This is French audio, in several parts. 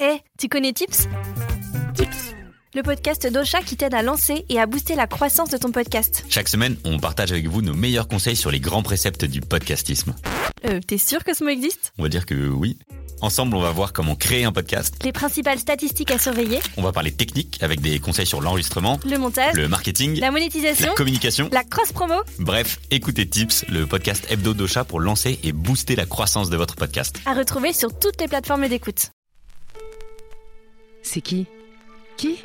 Eh, tu connais Tips? Tips, le podcast d'Ocha qui t'aide à lancer et à booster la croissance de ton podcast. Chaque semaine, on partage avec vous nos meilleurs conseils sur les grands préceptes du podcastisme. Euh, t'es sûr que ce mot existe? On va dire que oui. Ensemble, on va voir comment créer un podcast. Les principales statistiques à surveiller, On va parler technique avec des conseils sur l'enregistrement, le montage, le marketing, la monétisation, la communication. la cross-promo. Bref, écoutez Tips, le podcast hebdo d'Ocha pour lancer et booster la croissance de votre podcast. À retrouver sur toutes les plateformes d'écoute. C'est qui? Qui?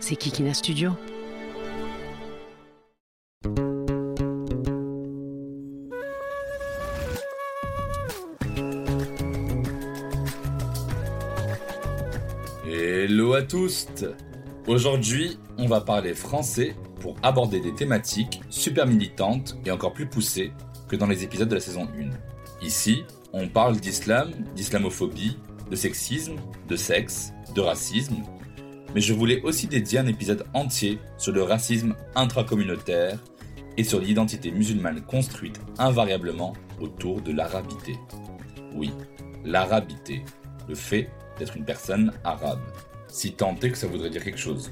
C'est Kikina Studio? Hello à tous Aujourd'hui, on va parler français pour aborder des thématiques super militantes et encore plus poussées que dans les épisodes de la saison 1. Ici, on parle d'islam, d'islamophobie, de sexisme, de sexe, de racisme, mais je voulais aussi dédier un épisode entier sur le racisme intracommunautaire et sur l'identité musulmane construite invariablement autour de l'arabité. Oui, l'arabité, le fait d'être une personne arabe, si tant est que ça voudrait dire quelque chose.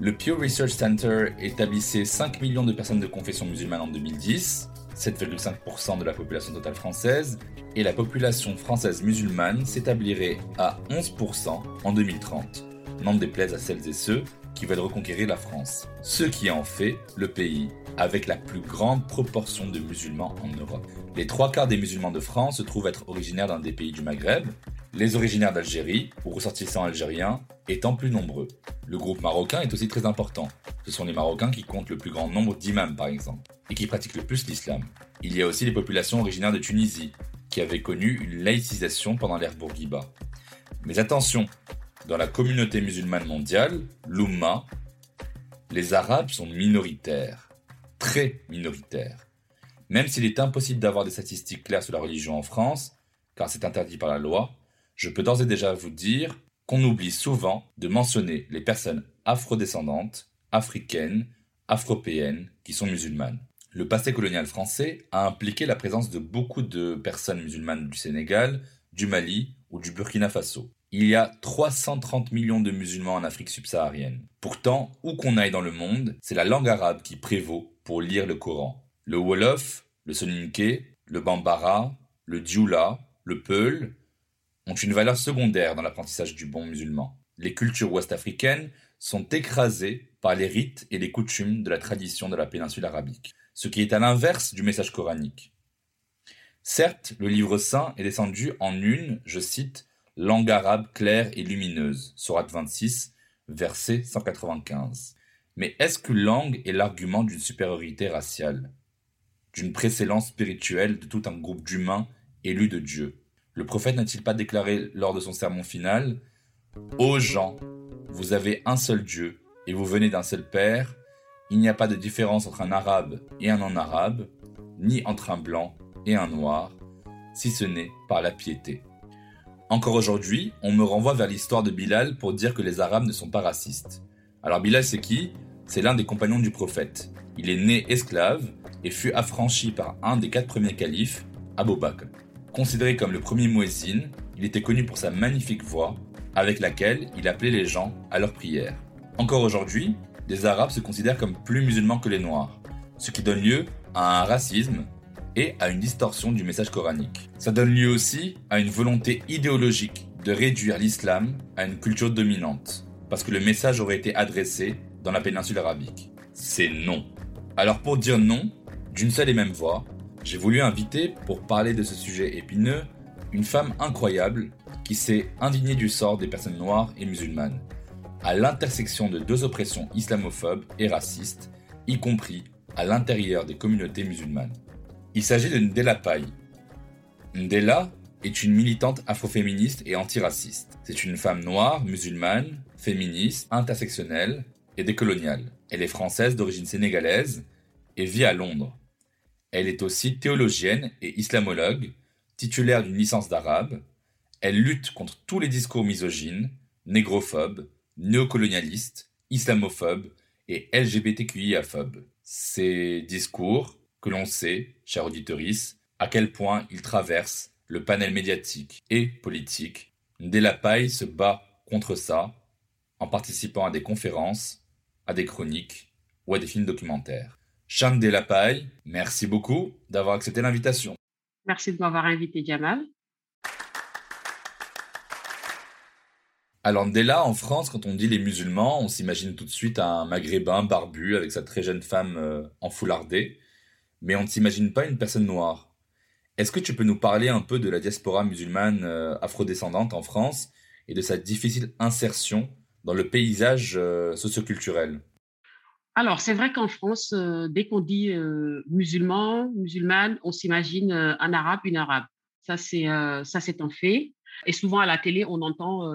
Le Pew Research Center établissait 5 millions de personnes de confession musulmane en 2010, 7,5% de la population totale française, et la population française musulmane s'établirait à 11% en 2030, n'en déplaise à celles et ceux qui veulent reconquérir la France, ce qui en fait le pays avec la plus grande proportion de musulmans en Europe. Les trois quarts des musulmans de France se trouvent être originaires d'un des pays du Maghreb, les originaires d'Algérie, ou ressortissants algériens, étant plus nombreux. Le groupe marocain est aussi très important. Ce sont les Marocains qui comptent le plus grand nombre d'imams par exemple, et qui pratiquent le plus l'islam. Il y a aussi les populations originaires de Tunisie, qui avaient connu une laïcisation pendant l'ère Bourguiba. Mais attention, dans la communauté musulmane mondiale, l'Oumma, les Arabes sont minoritaires, très minoritaires. Même s'il est impossible d'avoir des statistiques claires sur la religion en France, car c'est interdit par la loi, je peux d'ores et déjà vous dire qu'on oublie souvent de mentionner les personnes afrodescendantes, africaines, afropéennes qui sont musulmanes. Le passé colonial français a impliqué la présence de beaucoup de personnes musulmanes du Sénégal, du Mali ou du Burkina Faso. Il y a 330 millions de musulmans en Afrique subsaharienne. Pourtant, où qu'on aille dans le monde, c'est la langue arabe qui prévaut pour lire le Coran. Le Wolof, le Soninké, le Bambara, le Dioula, le Peul ont une valeur secondaire dans l'apprentissage du bon musulman. Les cultures ouest-africaines sont écrasées par les rites et les coutumes de la tradition de la péninsule arabique, ce qui est à l'inverse du message coranique. Certes, le livre saint est descendu en une, je cite, langue arabe claire et lumineuse, Sourate 26, verset 195. Mais est-ce que langue est l'argument d'une supériorité raciale, d'une précédence spirituelle de tout un groupe d'humains élus de Dieu? Le prophète n'a-t-il pas déclaré lors de son sermon final Ô gens, vous avez un seul Dieu, et vous venez d'un seul Père, il n'y a pas de différence entre un arabe et un non-arabe, ni entre un blanc et un noir, si ce n'est par la piété. Encore aujourd'hui, on me renvoie vers l'histoire de Bilal pour dire que les Arabes ne sont pas racistes. Alors Bilal c'est qui? C'est l'un des compagnons du prophète. Il est né esclave et fut affranchi par un des quatre premiers califes, Abou Bakr. Considéré comme le premier muezzin, il était connu pour sa magnifique voix, avec laquelle il appelait les gens à leur prière. Encore aujourd'hui, les Arabes se considèrent comme plus musulmans que les Noirs, ce qui donne lieu à un racisme et à une distorsion du message coranique. Ça donne lieu aussi à une volonté idéologique de réduire l'islam à une culture dominante, parce que le message aurait été adressé dans la péninsule arabique. C'est non. Alors pour dire non, d'une seule et même voix, j'ai voulu inviter, pour parler de ce sujet épineux, une femme incroyable qui s'est indignée du sort des personnes noires et musulmanes, à l'intersection de deux oppressions islamophobes et racistes, y compris à l'intérieur des communautés musulmanes. Il s'agit de Ndela Paye. Ndela est une militante afroféministe et antiraciste. C'est une femme noire, musulmane, féministe, intersectionnelle et décoloniale. Elle est française d'origine sénégalaise et vit à Londres. Elle est aussi théologienne et islamologue, titulaire d'une licence d'arabe. Elle lutte contre tous les discours misogynes, négrophobes, néocolonialistes, islamophobes et LGBTQIA-phobes. Ces discours que l'on sait, chère auditorice, à quel point ils traversent le panel médiatique et politique. Delapaille se bat contre ça en participant à des conférences, à des chroniques ou à des films documentaires. Chante Delapaille, merci beaucoup d'avoir accepté l'invitation. Merci de m'avoir invité, Jamal. Alors là, en France, quand on dit les musulmans, on s'imagine tout de suite un maghrébin barbu avec sa très jeune femme euh, enfoulardée, mais on ne s'imagine pas une personne noire. Est-ce que tu peux nous parler un peu de la diaspora musulmane euh, afrodescendante en France et de sa difficile insertion dans le paysage euh, socioculturel? Alors, c'est vrai qu'en France, euh, dès qu'on dit musulman, musulmane, on s'imagine un arabe, une arabe. Ça, c'est ça, c'est un fait. Et souvent à la télé, on entend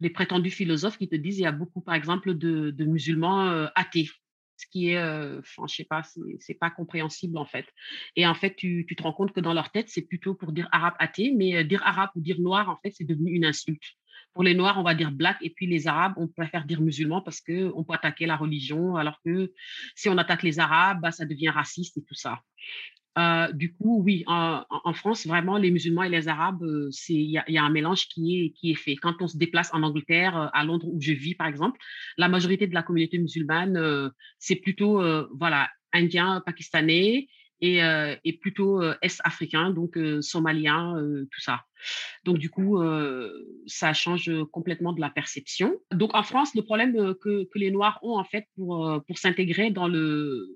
les prétendus philosophes qui te disent il y a beaucoup, par exemple, de, de musulmans athées ce qui est, enfin, je sais pas, c'est pas compréhensible en fait. Et en fait, tu, te rends compte que dans leur tête, c'est plutôt pour dire arabe athée, mais dire arabe ou dire noir, en fait, c'est devenu une insulte. Pour les noirs, on va dire black, et puis les arabes, on préfère dire musulman parce que on peut attaquer la religion, alors que si on attaque les arabes, bah, ça devient raciste et tout ça. Euh, du coup, oui, en, France, vraiment, les musulmans et les arabes, euh, il y, a un mélange qui est, qui est fait. Quand on se déplace en Angleterre, euh, à Londres où je vis, par exemple, la majorité de la communauté musulmane, c'est plutôt voilà, indien, pakistanais et, plutôt est-africain, donc somalien, tout ça. Donc, du coup, ça change complètement de la perception. Donc, en France, le problème que, que les Noirs ont, en fait, pour, pour s'intégrer dans le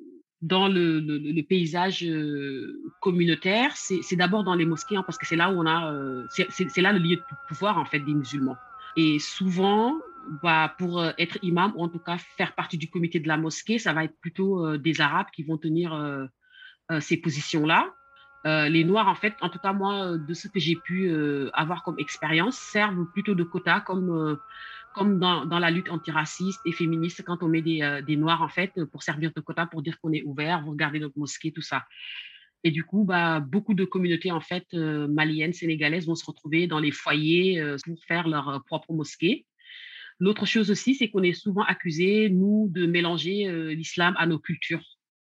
dans le, le, paysage euh, communautaire, c'est d'abord dans les mosquées, hein, parce que c'est là où on a, euh, c'est là le lieu de pouvoir en fait des musulmans. Et souvent, bah, pour euh, être imam ou en tout cas faire partie du comité de la mosquée, ça va être plutôt des Arabes qui vont tenir ces positions-là. les Noirs, en fait, en tout cas moi, de ce que j'ai pu avoir comme expérience, servent plutôt de quota comme comme dans, la lutte antiraciste et féministe, quand on met des, euh, des, Noirs, en fait, pour servir de quota, pour dire qu'on est ouvert, vous regardez notre mosquée, tout ça. Et du coup, bah, beaucoup de communautés, en fait, euh, maliennes, sénégalaises vont se retrouver dans les foyers euh, pour faire leur propre mosquée. L'autre chose aussi, c'est qu'on est souvent accusés, nous, de mélanger l'islam à nos cultures.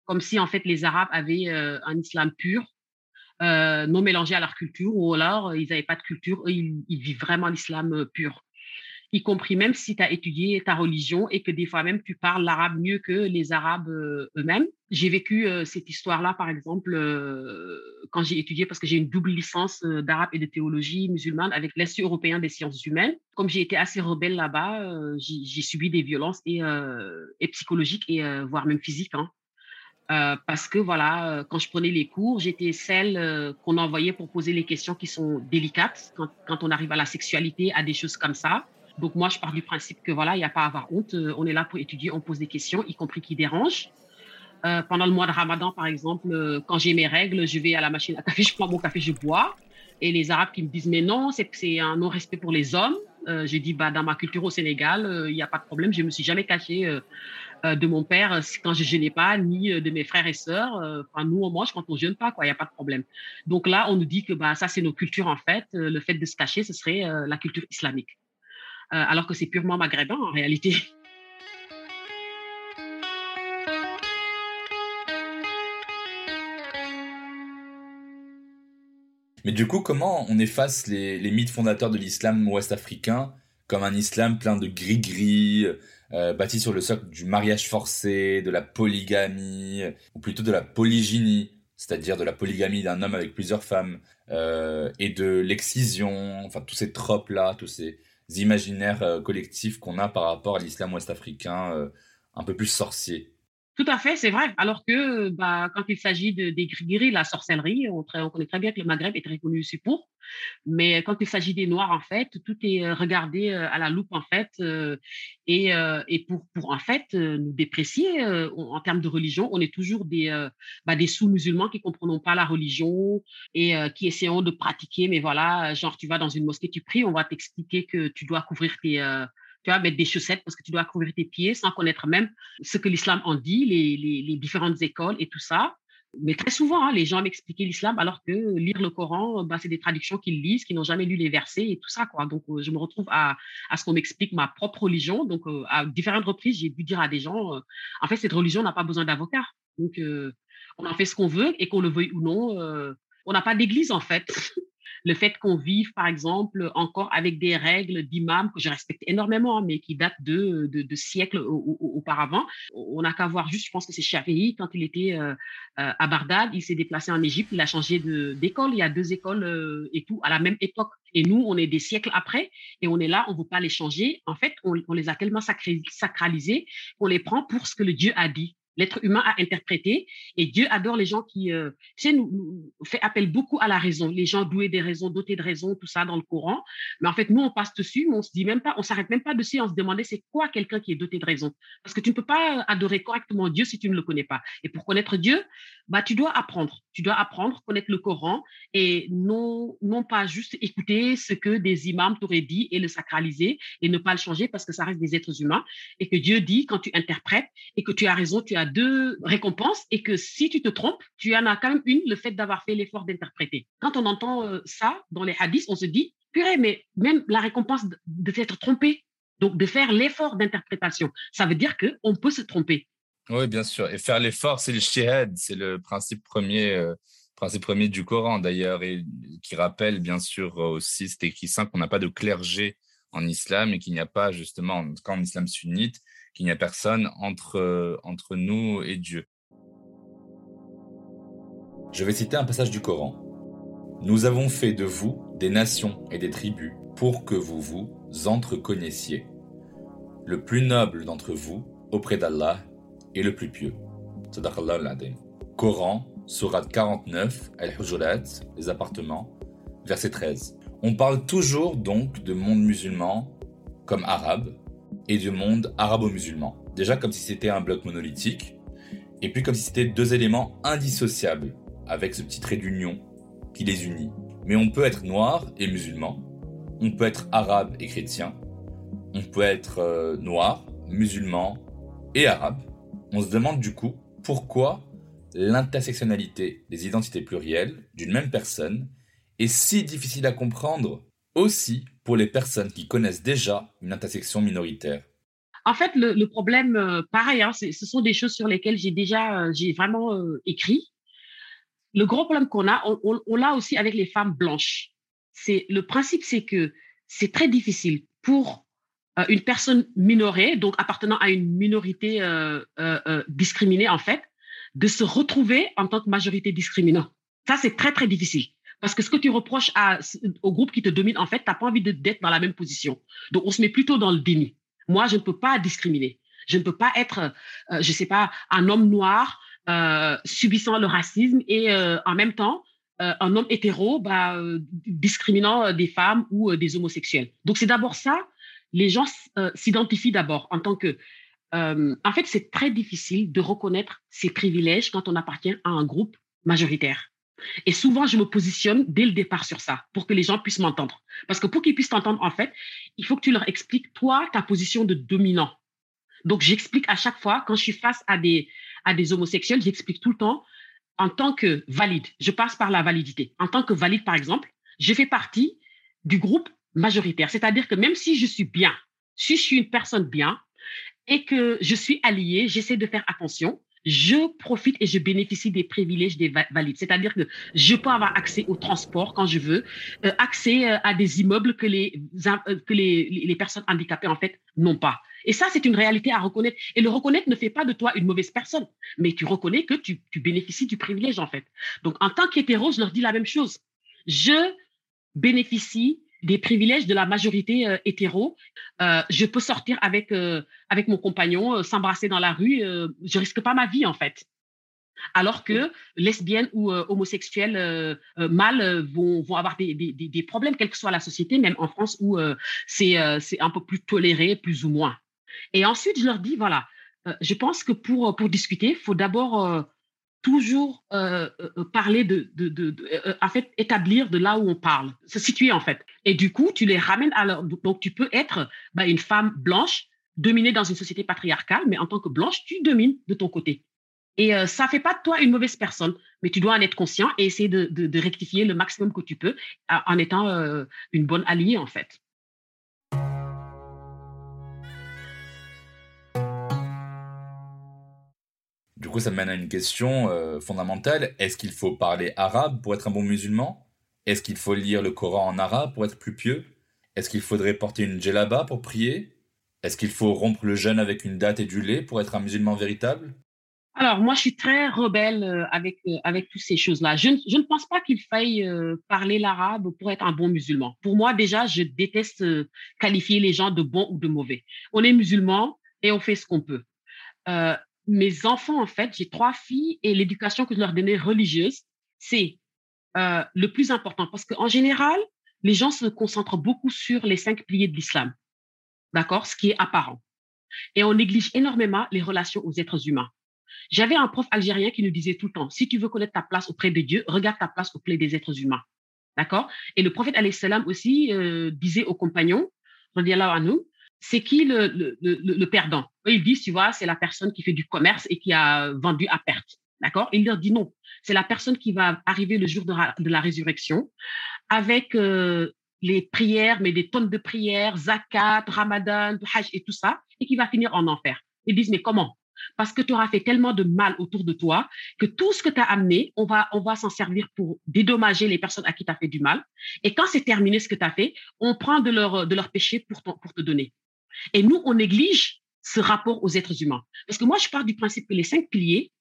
Comme si, en fait, les Arabes avaient un islam pur, non mélangé à leur culture, ou alors ils n'avaient pas de culture, eux, ils vivent vraiment l'islam pur y compris même si tu as étudié ta religion et que des fois même tu parles l'arabe mieux que les Arabes euh, eux-mêmes. J'ai vécu euh, cette histoire-là, par exemple, euh, quand j'ai étudié, parce que j'ai une double licence d'arabe et de théologie musulmane avec l'Institut européen des sciences humaines. Comme j'ai été assez rebelle là-bas, j'ai subi des violences et, psychologiques et voire même physiques. Hein. parce que voilà, quand je prenais les cours, j'étais celle qu'on envoyait pour poser les questions qui sont délicates quand, quand, on arrive à la sexualité, à des choses comme ça. Donc moi, je pars du principe que voilà, il n'y a pas à avoir honte. Euh, on est là pour étudier, on pose des questions, y compris qui dérangent. Euh, pendant le mois de Ramadan, par exemple, euh, quand j'ai mes règles, je vais à la machine à café, je prends mon café, je bois. Et les Arabes qui me disent mais non, c'est un non-respect pour les hommes. Euh, j'ai dit bah dans ma culture au Sénégal, il n'y a pas de problème. Je me suis jamais caché de mon père quand je jeûnais pas, ni de mes frères et sœurs. Enfin nous on mange quand on jeûne pas quoi, il n'y a pas de problème. Donc là on nous dit que bah ça c'est nos cultures en fait. le fait de se cacher, ce serait la culture islamique. Euh, alors que c'est purement maghrébin en réalité. Mais du coup, comment on efface les, mythes fondateurs de l'islam ouest-africain comme un islam plein de gris-gris, euh, bâti sur le socle du mariage forcé, de la polygamie, ou plutôt de la polygynie, c'est-à-dire de la polygamie d'un homme avec plusieurs femmes, euh, et de l'excision, enfin tous ces tropes-là, tous ces, imaginaires euh, collectifs qu'on a par rapport à l'islam ouest-africain euh, un peu plus sorcier Tout à fait, c'est vrai. Alors que bah, quand il s'agit de, des la sorcellerie, on, on, connaît très bien que le Maghreb est très connu aussi pour. Mais quand il s'agit des Noirs, en fait, tout est euh, regardé euh, à la loupe, en fait, euh, et, pour, en fait, nous déprécier en termes de religion, on est toujours des, bah, sous-musulmans qui ne comprenons pas la religion et qui essayons de pratiquer. Mais voilà, genre, tu vas dans une mosquée, tu pries, on va t'expliquer que tu dois couvrir tes tu vois, mettre des chaussettes parce que tu dois couvrir tes pieds sans connaître même ce que l'islam en dit, les, les, les, différentes écoles et tout ça. Mais très souvent, hein, les gens m'expliquaient l'islam alors que lire le Coran, bah, c'est des traductions qu'ils lisent, qui n'ont jamais lu les versets et tout ça. Quoi. Donc, euh, je me retrouve à, à ce qu'on m'explique ma propre religion. Donc, euh, à différentes reprises, j'ai dû dire à des gens, euh, en fait, cette religion n'a pas besoin d'avocat. Donc, on en fait ce qu'on veut et qu'on le veuille ou non, on n'a pas d'église, en fait. Le fait qu'on vive, par exemple, encore avec des règles d'imam que je respecte énormément, mais qui datent de, siècles auparavant. On n'a qu'à voir juste, je pense que c'est Shafi'i, quand il était euh, euh, à Bagdad, il s'est déplacé en Égypte, il a changé d'école, il y a deux écoles euh, et tout, à la même époque. Et nous, on est des siècles après et on est là, on ne veut pas les changer. En fait, on, on les a tellement sacralisés qu'on les prend pour ce que le Dieu a dit l'être humain a interprété. Et Dieu adore les gens qui, euh, tu sais, nous, fait appel beaucoup à la raison. Les gens doués des raisons, dotés de raison, tout ça dans le Coran. Mais en fait, nous, on passe dessus, on se dit même pas, on s'arrête même pas dessus, on se demandait c'est quoi quelqu'un qui est doté de raison? Parce que tu ne peux pas adorer correctement Dieu si tu ne le connais pas. Et pour connaître Dieu, bah, tu dois apprendre. Tu dois apprendre, connaître le Coran et non, non pas juste écouter ce que des imams t'auraient dit et le sacraliser et ne pas le changer parce que ça reste des êtres humains et que Dieu dit quand tu interprètes et que tu as raison, tu as deux récompenses et que si tu te trompes, tu en as quand même une, le fait d'avoir fait l'effort d'interpréter. Quand on entend euh, ça dans les hadiths, on se dit, purée, mais même la récompense de, s'être trompé, donc de faire l'effort d'interprétation, ça veut dire qu'on peut se tromper. Oui, bien sûr. Et faire l'effort, c'est le shihad, c'est le principe premier, euh, principe premier du Coran d'ailleurs, et qui rappelle bien sûr aussi, c'est écrit simple, qu'on n'a pas de clergé en islam et qu'il n'y a pas justement, en, en islam sunnite, qu'il n'y a personne entre, euh, entre nous et Dieu. Je vais citer un passage du Coran. Nous avons fait de vous des nations et des tribus pour que vous vous entreconnaissiez. Le plus noble d'entre vous, auprès d'Allah, est le plus pieux. Coran, Surat 49, Al-Hujurat, les appartements, verset 13. On parle toujours donc de monde musulman comme arabe, et du monde arabo-musulman. Déjà comme si c'était un bloc monolithique, et puis comme si c'était deux éléments indissociables, avec ce petit trait d'union qui les unit. Mais on peut être noir et musulman, on peut être arabe et chrétien, on peut être euh, noir, musulman et arabe. On se demande du coup pourquoi l'intersectionnalité des identités plurielles d'une même personne est si difficile à comprendre aussi pour les personnes qui connaissent déjà une intersection minoritaire en fait, le, problème, euh, pareil, hein, ce sont des choses sur lesquelles j'ai déjà, euh, j'ai vraiment euh, écrit. Le gros problème qu'on a, on, l'a aussi avec les femmes blanches. C'est le principe, c'est que c'est très difficile pour une personne minorée, donc appartenant à une minorité discriminée en fait, de se retrouver en tant que majorité discriminante. Ça, c'est très très difficile. Parce que ce que tu reproches au groupe qui te domine, en fait, tu n'as pas envie d'être dans la même position. Donc, on se met plutôt dans le déni. Moi, je ne peux pas discriminer. Je ne peux pas être, euh, je ne sais pas, un homme noir euh, subissant le racisme et euh, en même temps, un homme hétéro bah, discriminant des femmes ou des homosexuels. Donc, c'est d'abord ça. Les gens s'identifient d'abord en tant que... en fait, c'est très difficile de reconnaître ses privilèges quand on appartient à un groupe majoritaire. Et souvent, je me positionne dès le départ sur ça pour que les gens puissent m'entendre. Parce que pour qu'ils puissent t'entendre, en fait, il faut que tu leur expliques, toi, ta position de dominant. Donc, j'explique à chaque fois, quand je suis face à des, à des homosexuels, j'explique tout le temps en tant que valide. Je passe par la validité. En tant que valide, par exemple, je fais partie du groupe majoritaire. C'est-à-dire que même si je suis bien, si je suis une personne bien et que je suis allié, j'essaie de faire attention je profite et je bénéficie des privilèges des valides. C'est-à-dire que je peux avoir accès au transport quand je veux, euh, accès euh, à des immeubles que les, euh, que les, les personnes handicapées, en fait, n'ont pas. Et ça, c'est une réalité à reconnaître. Et le reconnaître ne fait pas de toi une mauvaise personne, mais tu reconnais que tu, tu bénéficies du privilège, en fait. Donc, en tant qu'hétéro, je leur dis la même chose. Je bénéficie des privilèges de la majorité euh, hétéro. Euh, je peux sortir avec, euh, avec mon compagnon, s'embrasser dans la rue, je risque pas ma vie en fait. Alors que lesbiennes ou homosexuels mâles vont, vont avoir des, des, des, problèmes, quelle que soit la société, même en France où c'est c'est un peu plus toléré, plus ou moins. Et ensuite, je leur dis, voilà, je pense que pour, pour discuter, il faut d'abord toujours euh, euh, parler de, de, de, euh, en fait, établir de là où on parle, se situer en fait. Et du coup, tu les ramènes à leur, donc tu peux être bah, une femme blanche dominée dans une société patriarcale, mais en tant que blanche, tu domines de ton côté. Et ça fait pas de toi une mauvaise personne, mais tu dois en être conscient et essayer de, de rectifier le maximum que tu peux en étant une bonne alliée en fait. Coup, ça mène à une question euh, fondamentale. Est-ce qu'il faut parler arabe pour être un bon musulman? Est-ce qu'il faut lire le Coran en arabe pour être plus pieux? Est-ce qu'il faudrait porter une djellaba pour prier? Est-ce qu'il faut rompre le jeûne avec une date et du lait pour être un musulman véritable? Alors, moi, je suis très rebelle euh, avec, euh, avec toutes ces choses-là. Je, je, ne pense pas qu'il faille parler l'arabe pour être un bon musulman. Pour moi, déjà, je déteste qualifier les gens de bons ou de mauvais. On est musulman et on fait ce qu'on peut mes enfants, en fait, j'ai trois filles et l'éducation que je leur donnais religieuse, c'est euh, le plus important parce qu'en général, les gens se concentrent beaucoup sur les cinq piliers de l'islam, d'accord, ce qui est apparent. Et on néglige énormément les relations aux êtres humains. J'avais un prof algérien qui nous disait tout le temps, si tu veux connaître ta place auprès de Dieu, regarde ta place auprès des êtres humains. D'accord? Et le prophète salam aussi euh, disait aux compagnons, nous, c'est qui le, perdant? Ils disent, tu vois, c'est la personne qui fait du commerce et qui a vendu à perte. D'accord? Il leur dit non. C'est la personne qui va arriver le jour de, la résurrection avec euh, les prières, mais des tonnes de prières, zakat, ramadan, hajj et tout ça, et qui va finir en enfer. Ils disent, mais comment? Parce que tu auras fait tellement de mal autour de toi que tout ce que tu as amené, on va, s'en servir pour dédommager les personnes à qui tu as fait du mal. Et quand c'est terminé ce que tu as fait, on prend de leur, péché pour te donner. Et nous, on néglige ce rapport aux êtres humains. Parce que moi, je pars du principe que les cinq piliers,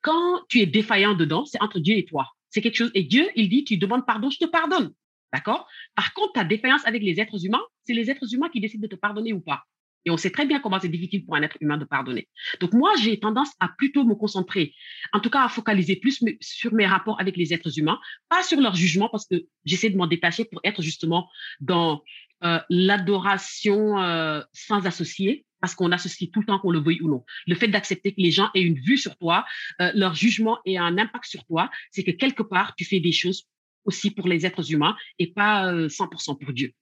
quand tu es défaillant dedans, c'est entre Dieu et toi. C'est quelque chose. Et Dieu, il dit, tu demandes pardon, je te pardonne. D'accord? Par contre, ta défaillance avec les êtres humains, c'est les êtres humains qui décident de te pardonner ou pas. Et on sait très bien comment c'est difficile pour un être humain de pardonner. Donc moi, j'ai tendance à plutôt me concentrer, en tout cas à focaliser plus sur mes rapports avec les êtres humains, pas sur leur jugement, parce que j'essaie de m'en détacher pour être justement dans euh, l'adoration euh, sans associer, parce qu'on associe tout le temps qu'on le veuille ou non. Le fait d'accepter que les gens aient une vue sur toi, euh, leur jugement ait un impact sur toi, c'est que quelque part, tu fais des choses aussi pour les êtres humains et pas 100% pour Dieu.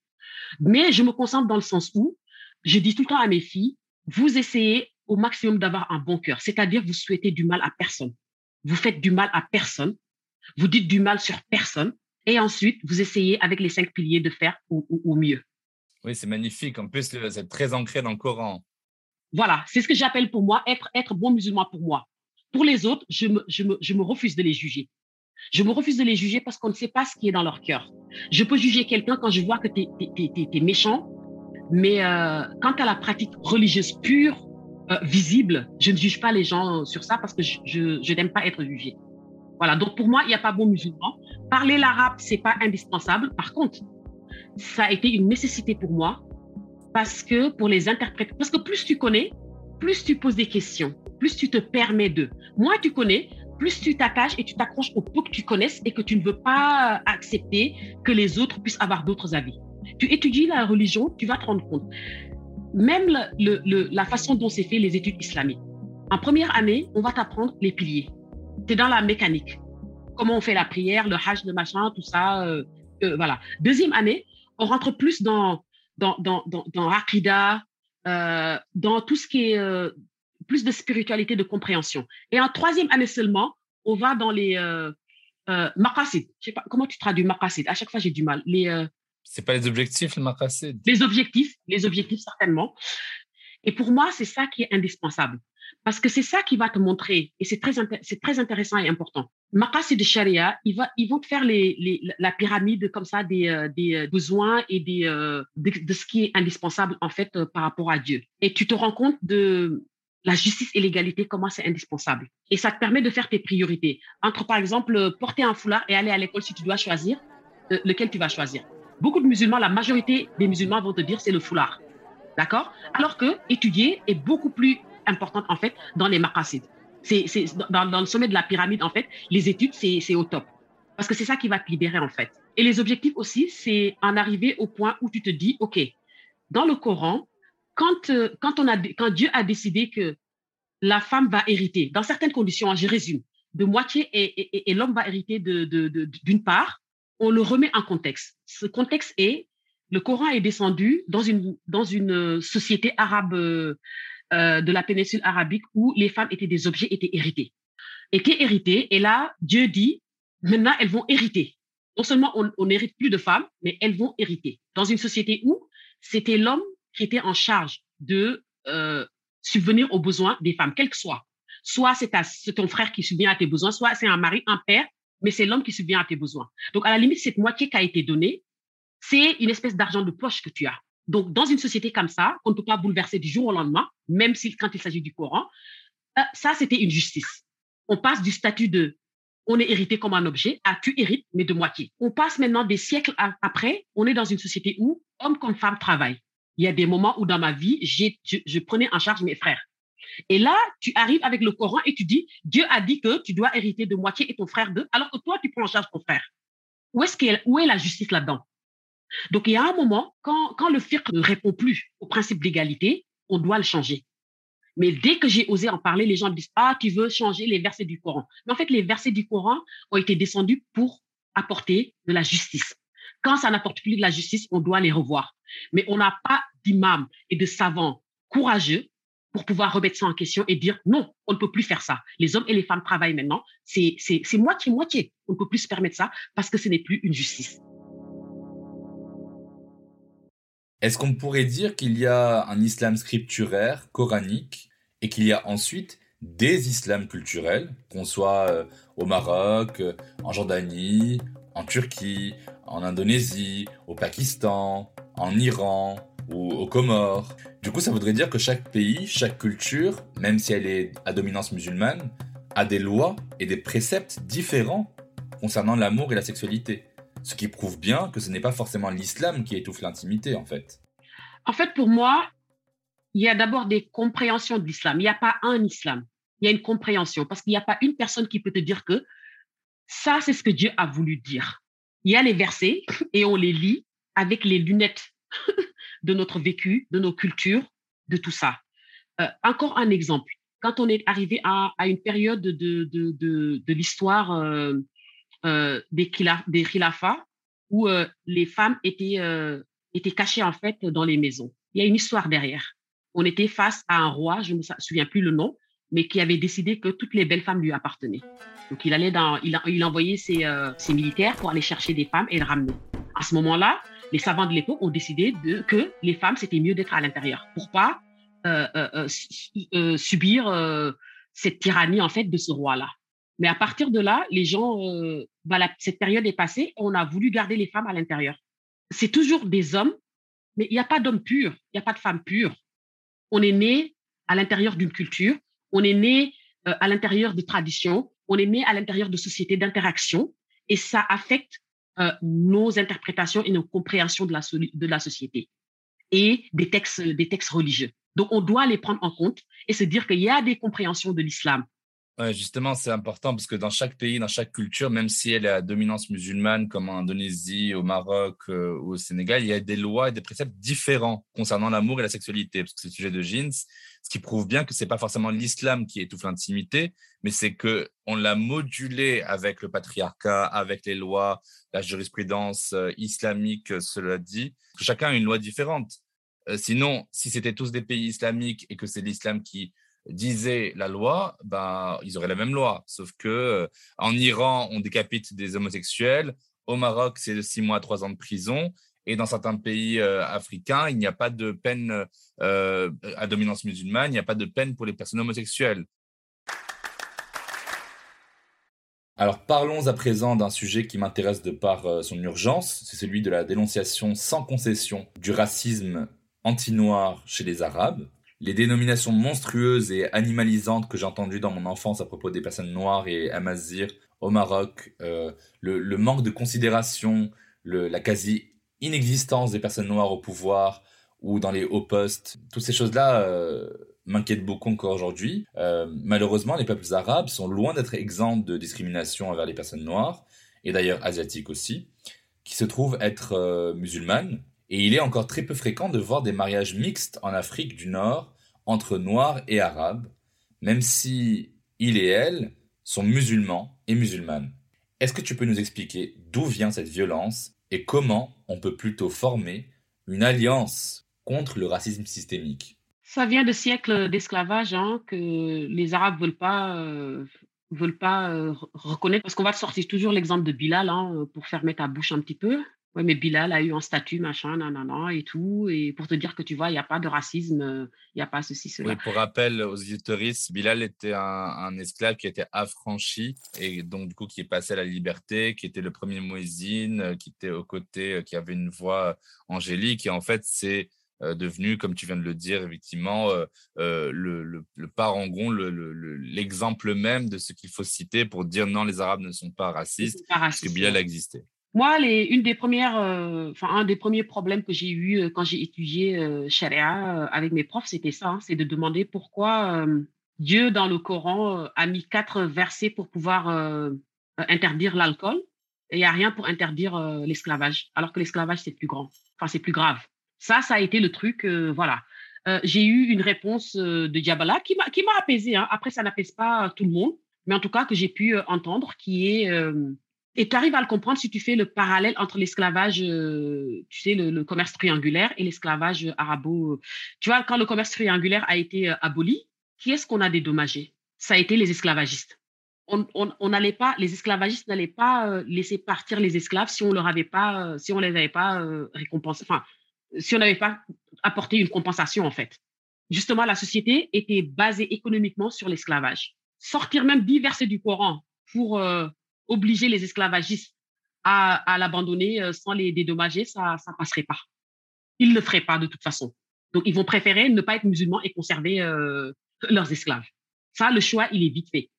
Mais je me concentre dans le sens où je dis tout le temps à mes filles, vous essayez au maximum d'avoir un bon cœur, c'est-à-dire vous souhaitez du mal à personne. Vous faites du mal à personne, vous dites du mal sur personne, et ensuite vous essayez avec les cinq piliers de faire au mieux. Oui, c'est magnifique. En plus, c'est très ancré dans le Coran. Voilà, c'est ce que j'appelle pour moi être, bon musulman pour moi. Pour les autres, je me, refuse de les juger. Je me refuse de les juger parce qu'on ne sait pas ce qui est dans leur cœur. Je peux juger quelqu'un quand je vois que tu es, méchant, mais euh, quant à la pratique religieuse pure, euh, visible, je ne juge pas les gens sur ça parce que je, je, je n'aime pas être jugé. Voilà, donc pour moi, il n'y a pas bon musulman. Parler l'arabe, c'est pas indispensable. Par contre, ça a été une nécessité pour moi parce que pour les interpréter, parce que plus tu connais, plus tu poses des questions, plus tu te permets de. Moins tu connais, plus tu t'attaches et tu t'accroches au peu que tu connaisses et que tu ne veux pas accepter que les autres puissent avoir d'autres avis. Tu étudies la religion, tu vas te rendre compte. Même la façon dont c'est fait les études islamiques. En première année, on va t'apprendre les piliers. Tu es dans la mécanique. Comment on fait la prière, le hajj, le machin, tout ça. Euh, euh, voilà. Deuxième année, on rentre plus dans, dans, dans, dans, dans euh, dans tout ce qui est euh, plus de spiritualité, de compréhension. Et en troisième année seulement, on va dans les euh, euh maqasid. Je sais pas comment tu traduis maqasid? À chaque fois, j'ai du mal. Les c'est pas les objectifs, le maqasid? Les objectifs, les objectifs certainement. Et pour moi, c'est ça qui est indispensable. Parce que c'est ça qui va te montrer, et c'est très, c'est très intéressant et important. Maqasid de Sharia, ils, va, ils vont te faire la pyramide comme ça des, euh, euh, besoins et euh, de, ce qui est indispensable en fait par rapport à Dieu. Et tu te rends compte de la justice et l'égalité, comment c'est indispensable. Et ça te permet de faire tes priorités. Entre par exemple porter un foulard et aller à l'école si tu dois choisir, lequel tu vas choisir. Beaucoup de musulmans, la majorité des musulmans vont te dire c'est le foulard. D'accord? Alors que étudier est beaucoup plus important, en fait, dans les maqasid. C'est dans, le sommet de la pyramide, en fait, les études, c'est au top. Parce que c'est ça qui va te libérer, en fait. Et les objectifs aussi, c'est en arriver au point où tu te dis, OK, dans le Coran, quand, euh, quand, on a, quand Dieu a décidé que la femme va hériter, dans certaines conditions, hein, je résume, de moitié et, et, l'homme va hériter d'une part, on le remet en contexte. Ce contexte est, le Coran est descendu dans une, dans une société arabe euh, euh, de la péninsule arabique où les femmes étaient des objets, étaient héritées. Étaient héritées, et là, Dieu dit, maintenant, elles vont hériter. Non seulement on n'hérite plus de femmes, mais elles vont hériter. Dans une société où c'était l'homme qui était en charge de euh, subvenir aux besoins des femmes, quels que soient. Soit c'est ton frère qui subvient à tes besoins, soit c'est un mari, un père, mais c'est l'homme qui subvient à tes besoins. Donc, à la limite, cette moitié qui a été donnée, c'est une espèce d'argent de poche que tu as. Donc, dans une société comme ça, on ne peut pas bouleverser du jour au lendemain, même si, quand il s'agit du Coran, euh, ça, c'était une justice. On passe du statut de on est hérité comme un objet à tu hérites, mais de moitié. On passe maintenant des siècles après, on est dans une société où homme comme femme travaillent. Il y a des moments où dans ma vie, je, prenais en charge mes frères. Et là, tu arrives avec le Coran et tu dis, Dieu a dit que tu dois hériter de moitié et ton frère de, alors que toi, tu prends en charge ton frère. Où qu'elle, où est la justice là-dedans? Donc, il y a un moment, quand, le fiqh ne répond plus au principe d'égalité, on doit le changer. Mais dès que j'ai osé en parler, les gens disent, ah, tu veux changer les versets du Coran. Mais en fait, les versets du Coran ont été descendus pour apporter de la justice. Quand ça n'apporte plus de la justice, on doit les revoir. Mais on n'a pas d'imams et de savants courageux pour pouvoir remettre ça en question et dire non, on ne peut plus faire ça. Les hommes et les femmes travaillent maintenant. C'est moitié-moitié. On ne peut plus se permettre ça parce que ce n'est plus une justice. Est-ce qu'on pourrait dire qu'il y a un islam scripturaire, coranique, et qu'il y a ensuite des islams culturels, qu'on soit euh, au Maroc, euh, en Jordanie, en Turquie, en Indonésie, au Pakistan, en Iran ou aux Comores? Du coup, ça voudrait dire que chaque pays, chaque culture, même si elle est à dominance musulmane, a des lois et des préceptes différents concernant l'amour et la sexualité. Ce qui prouve bien que ce n'est pas forcément l'islam qui étouffe l'intimité, en fait. En fait, pour moi, il y a d'abord des compréhensions de l'islam. Il n'y a pas un islam. Il y a une compréhension parce qu'il n'y a pas une personne qui peut te dire que ça, c'est ce que Dieu a voulu dire. Il y a les versets et on les lit avec les lunettes de notre vécu, de nos cultures, de tout ça. Euh, encore un exemple. Quand on est arrivé à, une période de, de, de, l'histoire euh, euh, des, des khilafas, où les femmes étaient, étaient cachées en fait dans les maisons. Il y a une histoire derrière. On était face à un roi, je ne me souviens plus le nom, mais qui avait décidé que toutes les belles femmes lui appartenaient. Donc il allait dans, il, il envoyait ses, ses, militaires pour aller chercher des femmes et les ramener. À ce moment-là, les savants de l'époque ont décidé que les femmes c'était mieux d'être à l'intérieur pour pas euh, euh, euh, subir cette tyrannie en fait de ce roi-là. Mais à partir de là, les gens, bah, cette période est passée, on a voulu garder les femmes à l'intérieur. C'est toujours des hommes, mais il n'y a pas d'hommes purs, il n'y a pas de femmes pures. On est né à l'intérieur d'une culture, on est né à l'intérieur de traditions, on est né à l'intérieur de sociétés d'interaction, et ça affecte nos interprétations et nos compréhensions de la, de la société et des textes, des textes religieux. Donc, on doit les prendre en compte et se dire qu'il y a des compréhensions de l'islam. Justement, c'est important parce que dans chaque pays, dans chaque culture, même si elle est à dominance musulmane, comme en Indonésie, au Maroc euh, au Sénégal, il y a des lois et des préceptes différents concernant l'amour et la sexualité, parce que c'est le sujet de jeans, ce qui prouve bien que c'est pas forcément l'islam qui étouffe l'intimité, mais c'est que on l'a modulé avec le patriarcat, avec les lois, la jurisprudence euh, islamique, euh, cela dit. Chacun a une loi différente. sinon, si c'était tous des pays islamiques et que c'est l'islam qui disait la loi, ben, ils auraient la même loi. Sauf que euh, en Iran, on décapite des homosexuels. Au Maroc, c'est de 6 mois à 3 ans de prison. Et dans certains pays euh, africains, il n'y a pas de peine euh, à dominance musulmane, il n'y a pas de peine pour les personnes homosexuelles. Alors parlons à présent d'un sujet qui m'intéresse de par son urgence, c'est celui de la dénonciation sans concession du racisme anti-noir chez les Arabes les dénominations monstrueuses et animalisantes que j'ai entendues dans mon enfance à propos des personnes noires et amazir au Maroc, euh, le, manque de considération, la quasi inexistence des personnes noires au pouvoir ou dans les hauts postes, toutes ces choses-là m'inquiètent beaucoup encore aujourd'hui. malheureusement, les peuples arabes sont loin d'être exempts de discrimination envers les personnes noires, et d'ailleurs asiatiques aussi, qui se trouvent être musulmanes. Et il est encore très peu fréquent de voir des mariages mixtes en Afrique du Nord entre noirs et arabes, même si il et elle sont musulmans et musulmanes. Est-ce que tu peux nous expliquer d'où vient cette violence et comment on peut plutôt former une alliance contre le racisme systémique? Ça vient de siècles d'esclavage hein, que les Arabes veulent pas euh, veulent pas euh, reconnaître parce qu'on va sortir toujours l'exemple de Bilal hein, pour fermer ta bouche un petit peu. Oui, mais Bilal a eu un statut, machin, nanana, et tout. Et pour te dire que tu vois, il n'y a pas de racisme, euh, il n'y a pas ceci, cela. Oui, pour rappel aux auditoristes, Bilal était un, esclave qui était affranchi et donc, du coup, qui est passé à la liberté, qui était le premier Moïsine, euh, qui était aux côtés, euh, qui avait une voix angélique. Et en fait, c'est devenu, comme tu viens de le dire, effectivement, le, le, le, parangon, l'exemple même de ce qu'il faut citer pour dire non, les Arabes ne sont pas racistes, parce que Bilal a existé. Moi, une des premières, euh, enfin, un des premiers problèmes que j'ai eu euh, quand j'ai étudié euh, Sharia avec mes profs, c'était ça, hein, c'est de demander pourquoi Dieu, dans le Coran, a mis quatre versets pour pouvoir interdire l'alcool et il n'y a rien pour interdire l'esclavage, alors que l'esclavage, c'est plus grand, enfin, c'est plus grave. Ça, ça a été le truc, voilà. j'ai eu une réponse de Diabala qui m'a, qui m'a apaisé. Hein. Après, ça n'apaise pas tout le monde, mais en tout cas que j'ai pu entendre, qui est et tu arrives à le comprendre si tu fais le parallèle entre l'esclavage, euh, tu sais, le, commerce triangulaire et l'esclavage arabo. Tu vois, quand le commerce triangulaire a été euh, aboli, qui est-ce qu'on a dédommagé? Ça a été les esclavagistes. On n'allait pas, les esclavagistes n'allaient pas euh, laisser partir les esclaves si on leur avait pas, si on les avait pas récompensés, enfin, si on n'avait pas apporté une compensation en fait. Justement, la société était basée économiquement sur l'esclavage. Sortir même diverser du Coran pour obliger les esclavagistes à, l'abandonner euh, sans les dédommager, ça ne passerait pas. Ils ne le feraient pas de toute façon. Donc, ils vont préférer ne pas être musulmans et conserver euh, leurs esclaves. Ça, le choix, il est vite fait.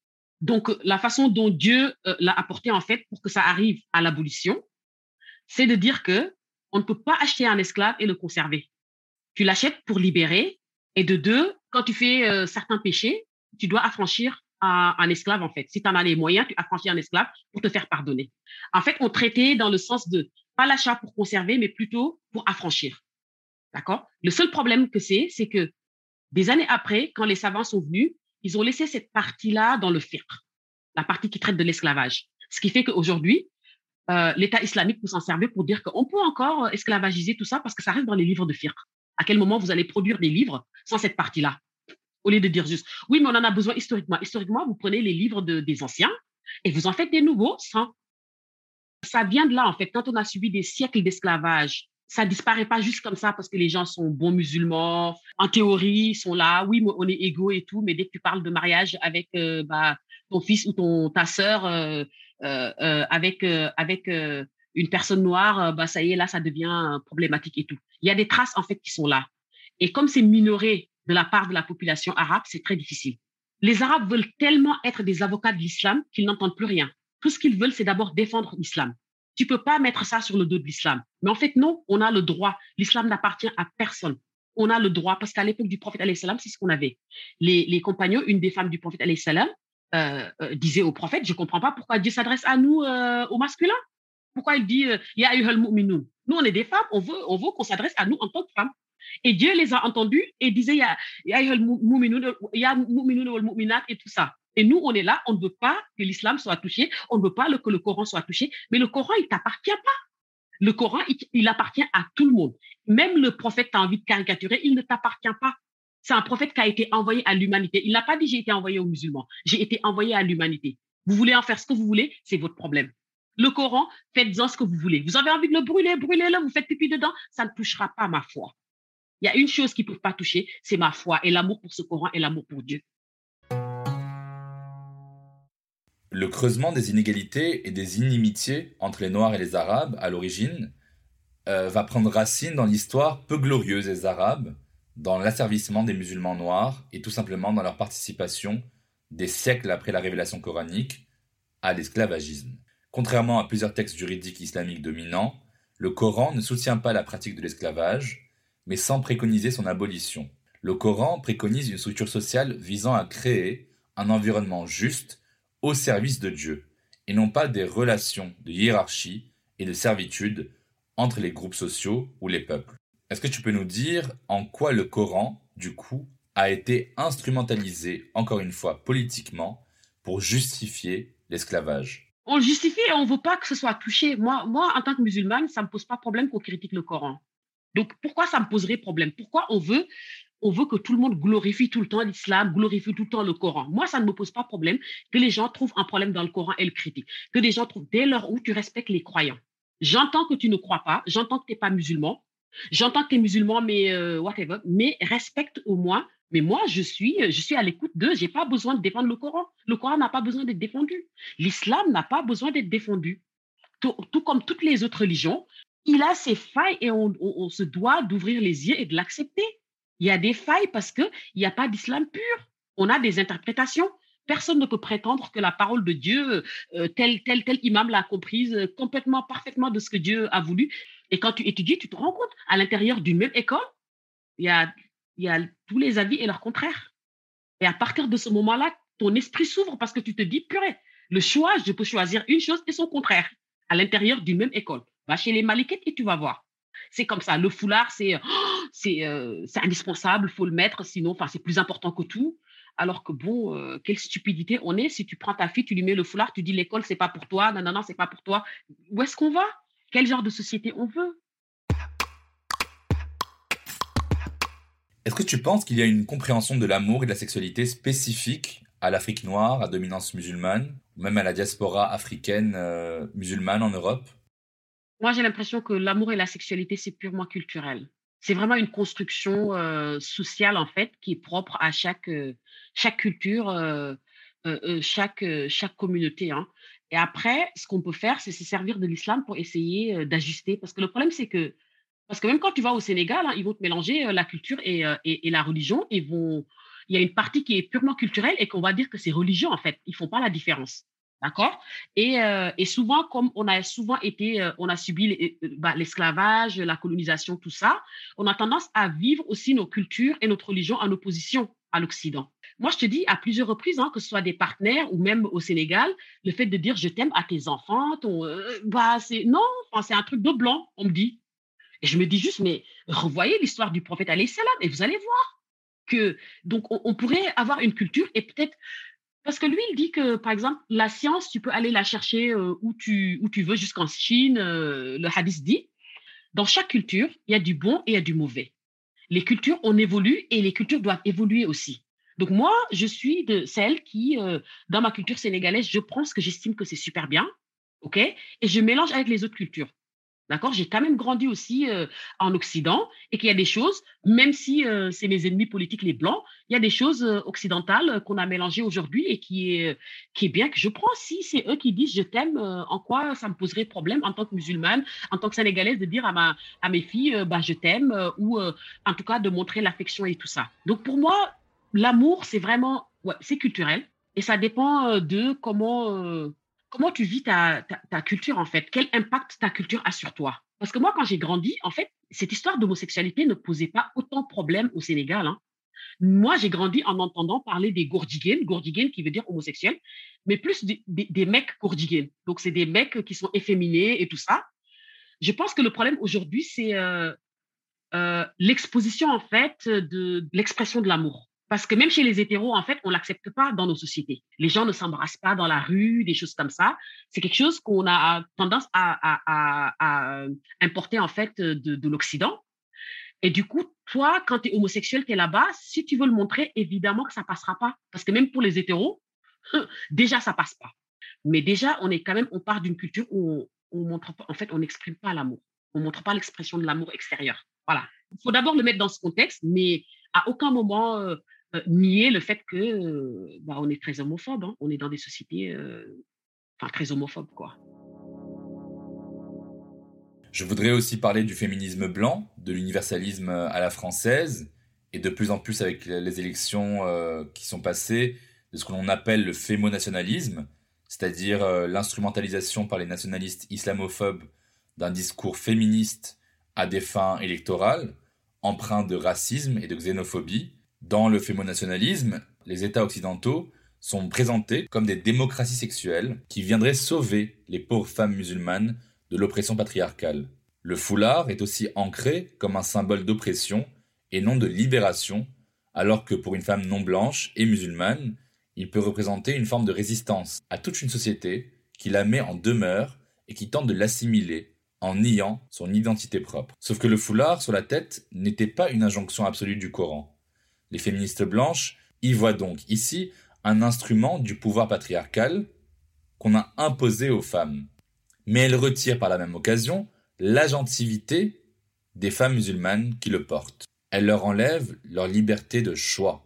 Donc, la façon dont Dieu euh, l'a apporté, en fait, pour que ça arrive à l'abolition, c'est de dire que on ne peut pas acheter un esclave et le conserver. Tu l'achètes pour libérer. Et de deux, quand tu fais certains péchés, tu dois affranchir un esclave, en fait. Si tu en as les moyens, tu affranchis un esclave pour te faire pardonner. En fait, on traitait dans le sens de pas l'achat pour conserver, mais plutôt pour affranchir. D'accord? Le seul problème que c'est, c'est que des années après, quand les savants sont venus, ils ont laissé cette partie-là dans le fiqh, la partie qui traite de l'esclavage. Ce qui fait qu'aujourd'hui, euh, l'État islamique peut s'en servir pour dire qu'on peut encore esclavagiser tout ça parce que ça reste dans les livres de fiqh. À quel moment vous allez produire des livres sans cette partie-là? Au lieu de dire juste, oui, mais on en a besoin historiquement. Historiquement, vous prenez les livres des anciens et vous en faites des nouveaux sans. Ça vient de là, en fait. Quand on a subi des siècles d'esclavage, ça disparaît pas juste comme ça parce que les gens sont bons musulmans. En théorie, ils sont là. Oui, on est égaux et tout, mais dès que tu parles de mariage avec euh, bah, ton fils ou ton ta sœur, euh, euh, avec avec une personne noire, bah ça y est, là, ça devient problématique et tout. Il y a des traces en fait qui sont là. Et comme c'est minoré de la part de la population arabe, c'est très difficile. Les Arabes veulent tellement être des avocats de l'islam qu'ils n'entendent plus rien. Tout ce qu'ils veulent, c'est d'abord défendre l'islam. Tu peux pas mettre ça sur le dos de l'islam. Mais en fait, non, on a le droit. L'islam n'appartient à personne. On a le droit, parce qu'à l'époque du prophète, c'est ce qu'on avait. Les, compagnons, une des femmes du prophète, euh, euh, disait au prophète, je comprends pas pourquoi Dieu s'adresse à nous, euh, aux masculins. Pourquoi il dit, Ya Nous, on est des femmes, on veut, on veut qu'on s'adresse à nous en tant que femmes. Et Dieu les a entendus et disait, il y a, et tout ça. Et nous, on est là, on ne veut pas que l'islam soit touché, on ne veut pas que le Coran soit touché, mais le Coran, il t'appartient pas. Le Coran, il, appartient à tout le monde. Même le prophète, tu as envie de caricaturer, il ne t'appartient pas. C'est un prophète qui a été envoyé à l'humanité. Il n'a pas dit j'ai été envoyé aux musulmans, j'ai été envoyé à l'humanité. Vous voulez en faire ce que vous voulez, c'est votre problème. Le Coran, faites-en ce que vous voulez. Vous avez envie de le brûler, brûlez-le, vous faites pipi dedans, ça ne touchera pas ma foi. Il y a une chose qu'ils ne peuvent pas toucher, c'est ma foi et l'amour pour ce Coran et l'amour pour Dieu. Le creusement des inégalités et des inimitiés entre les Noirs et les Arabes, à l'origine, euh, va prendre racine dans l'histoire peu glorieuse des Arabes, dans l'asservissement des musulmans noirs et tout simplement dans leur participation, des siècles après la révélation coranique, à l'esclavagisme. Contrairement à plusieurs textes juridiques islamiques dominants, le Coran ne soutient pas la pratique de l'esclavage, mais sans préconiser son abolition. Le Coran préconise une structure sociale visant à créer un environnement juste au service de Dieu, et non pas des relations de hiérarchie et de servitude entre les groupes sociaux ou les peuples. Est-ce que tu peux nous dire en quoi le Coran, du coup, a été instrumentalisé, encore une fois, politiquement, pour justifier l'esclavage? On justifie et on ne veut pas que ce soit touché. Moi, moi, en tant que musulmane, ça ne me pose pas problème qu'on critique le Coran. Donc, pourquoi ça me poserait problème? Pourquoi on veut, que tout le monde glorifie tout le temps l'islam, glorifie tout le temps le Coran? Moi, ça ne me pose pas problème que les gens trouvent un problème dans le Coran et le critiquent. Que les gens trouvent, dès lors où tu respectes les croyants. J'entends que tu ne crois pas, j'entends que tu n'es pas musulman, j'entends que tu es musulman, mais euh, whatever, mais respecte au moins. Mais moi, je suis, je suis à l'écoute d'eux, je n'ai pas besoin de défendre le Coran. Le Coran n'a pas besoin d'être défendu. L'islam n'a pas besoin d'être défendu. Tout, comme toutes les autres religions, il a ses failles et on, se doit d'ouvrir les yeux et de l'accepter. Il y a des failles parce qu'il n'y a pas d'islam pur. On a des interprétations. Personne ne peut prétendre que la parole de Dieu, euh, tel, tel, tel imam l'a comprise euh, complètement, parfaitement de ce que Dieu a voulu. Et quand tu étudies, tu te rends compte, à l'intérieur d'une même école, il y a, il y a tous les avis et leur contraire. Et à partir de ce moment-là, ton esprit s'ouvre parce que tu te dis, purée, le choix, je peux choisir une chose et son contraire à l'intérieur d'une même école. Va chez les Malikites et tu vas voir. C'est comme ça. Le foulard, c'est c'est euh, indispensable, il faut le mettre, sinon, c'est plus important que tout. Alors que bon, euh, quelle stupidité on est si tu prends ta fille, tu lui mets le foulard, tu dis l'école, c'est pas pour toi, non, non, non, c'est pas pour toi. Où est-ce qu'on va? Quel genre de société on veut? Est-ce que tu penses qu'il y a une compréhension de l'amour et de la sexualité spécifique à l'Afrique noire, à dominance musulmane, ou même à la diaspora africaine euh, musulmane en Europe? Moi, j'ai l'impression que l'amour et la sexualité, c'est purement culturel c'est vraiment une construction sociale en fait qui est propre à chaque chaque culture, chaque chaque communauté. Hein. Et après, ce qu'on peut faire, c'est se servir de l'islam pour essayer d'ajuster. Parce que le problème, c'est que parce que même quand tu vas au Sénégal, hein, ils vont te mélanger la culture et, la religion. Ils il y a une partie qui est purement culturelle et qu'on va dire que c'est religion en fait. Ils font pas la différence. D'accord? Et, euh, et, souvent, comme on a souvent été, euh, on a subi euh, bah, l'esclavage, la colonisation, tout ça, on a tendance à vivre aussi nos cultures et notre religion en opposition à l'Occident. Moi, je te dis à plusieurs reprises, hein, que ce soit des partenaires ou même au Sénégal, le fait de dire je t'aime à tes enfants, bah, c'est non, c'est un truc de blanc, on me dit. Et je me dis juste, mais revoyez l'histoire du prophète alayhi et vous allez voir que donc on pourrait avoir une culture et peut-être parce que lui, il dit que, par exemple, la science, tu peux aller la chercher euh, où, tu, où tu veux, jusqu'en Chine. Euh, le hadith dit, dans chaque culture, il y a du bon et il y a du mauvais. Les cultures, on évolue et les cultures doivent évoluer aussi. Donc moi, je suis de celle qui, euh, dans ma culture sénégalaise, je prends ce que j'estime que c'est super bien, ok, et je mélange avec les autres cultures. D'accord? J'ai quand même grandi aussi euh, en Occident et qu'il y a des choses, même si euh, c'est mes ennemis politiques les blancs, il y a des choses euh, occidentales qu'on a mélangées aujourd'hui et qui est, qui est bien que je prends. Si c'est eux qui disent je t'aime, en quoi ça me poserait problème en tant que musulmane, en tant que sénégalaise, de dire à, ma, à mes filles bah, je t'aime ou en tout cas de montrer l'affection et tout ça. Donc pour moi, l'amour, c'est vraiment, c'est culturel et ça dépend de comment comment tu vis ta, culture en fait? Quel impact ta culture a sur toi? Parce que moi, quand j'ai grandi, en fait, cette histoire d'homosexualité ne posait pas autant de problèmes au Sénégal. Hein. Moi, j'ai grandi en entendant parler des gourdigènes, gourdigènes qui veut dire homosexuel, mais plus des, mecs gourdigènes. Donc, c'est des mecs qui sont efféminés et tout ça. Je pense que le problème aujourd'hui, c'est euh, euh, l'exposition en fait de l'expression de l'amour. Parce que même chez les hétéros, en fait, on l'accepte pas dans nos sociétés. Les gens ne s'embrassent pas dans la rue, des choses comme ça. C'est quelque chose qu'on a tendance à, importer, en fait, de, l'Occident. Et du coup, toi, quand tu es homosexuel, tu es là-bas, si tu veux le montrer, évidemment que ça passera pas. Parce que même pour les hétéros, déjà, ça passe pas. Mais déjà, on est quand même, on part d'une culture où on, montre pas, en fait, on n'exprime pas l'amour. On montre pas l'expression de l'amour extérieur. Voilà. Il faut d'abord le mettre dans ce contexte, mais à aucun moment, euh, euh, nier le fait que euh, bah, on est très homophobe. Hein. On est dans des sociétés euh, très homophobes, quoi. Je voudrais aussi parler du féminisme blanc, de l'universalisme à la française, et de plus en plus avec les élections qui sont passées, de ce que l'on appelle le fémonationalisme, c'est-à-dire l'instrumentalisation par les nationalistes islamophobes d'un discours féministe à des fins électorales, empreint de racisme et de xénophobie. Dans le fémonationalisme, les États occidentaux sont présentés comme des démocraties sexuelles qui viendraient sauver les pauvres femmes musulmanes de l'oppression patriarcale. Le foulard est aussi ancré comme un symbole d'oppression et non de libération, alors que pour une femme non blanche et musulmane, il peut représenter une forme de résistance à toute une société qui la met en demeure et qui tente de l'assimiler en niant son identité propre. Sauf que le foulard sur la tête n'était pas une injonction absolue du Coran. Les féministes blanches y voient donc ici un instrument du pouvoir patriarcal qu'on a imposé aux femmes mais elle retire par la même occasion l'agentivité des femmes musulmanes qui le portent. Elle leur enlève leur liberté de choix,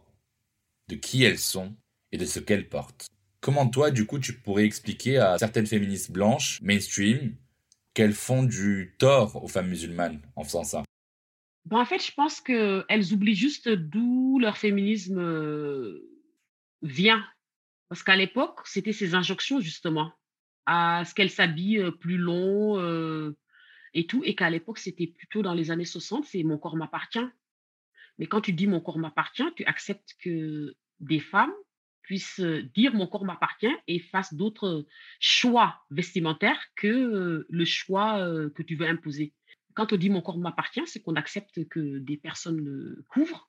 de qui elles sont et de ce qu'elles portent. Comment toi, du coup, tu pourrais expliquer à certaines féministes blanches, mainstream, qu'elles font du tort aux femmes musulmanes en faisant ça? Ben, En fait, je pense qu'elles oublient juste d'où leur féminisme euh, vient. Parce qu'à l'époque, c'était ces injonctions, justement à ce qu'elle s'habille plus long et tout, et qu'à l'époque, c'était plutôt dans les années 60, c'est mon corps m'appartient. Mais quand tu dis mon corps m'appartient, tu acceptes que des femmes puissent dire mon corps m'appartient et fassent d'autres choix vestimentaires que le choix que tu veux imposer. Quand on dit mon corps m'appartient, c'est qu'on accepte que des personnes le couvrent,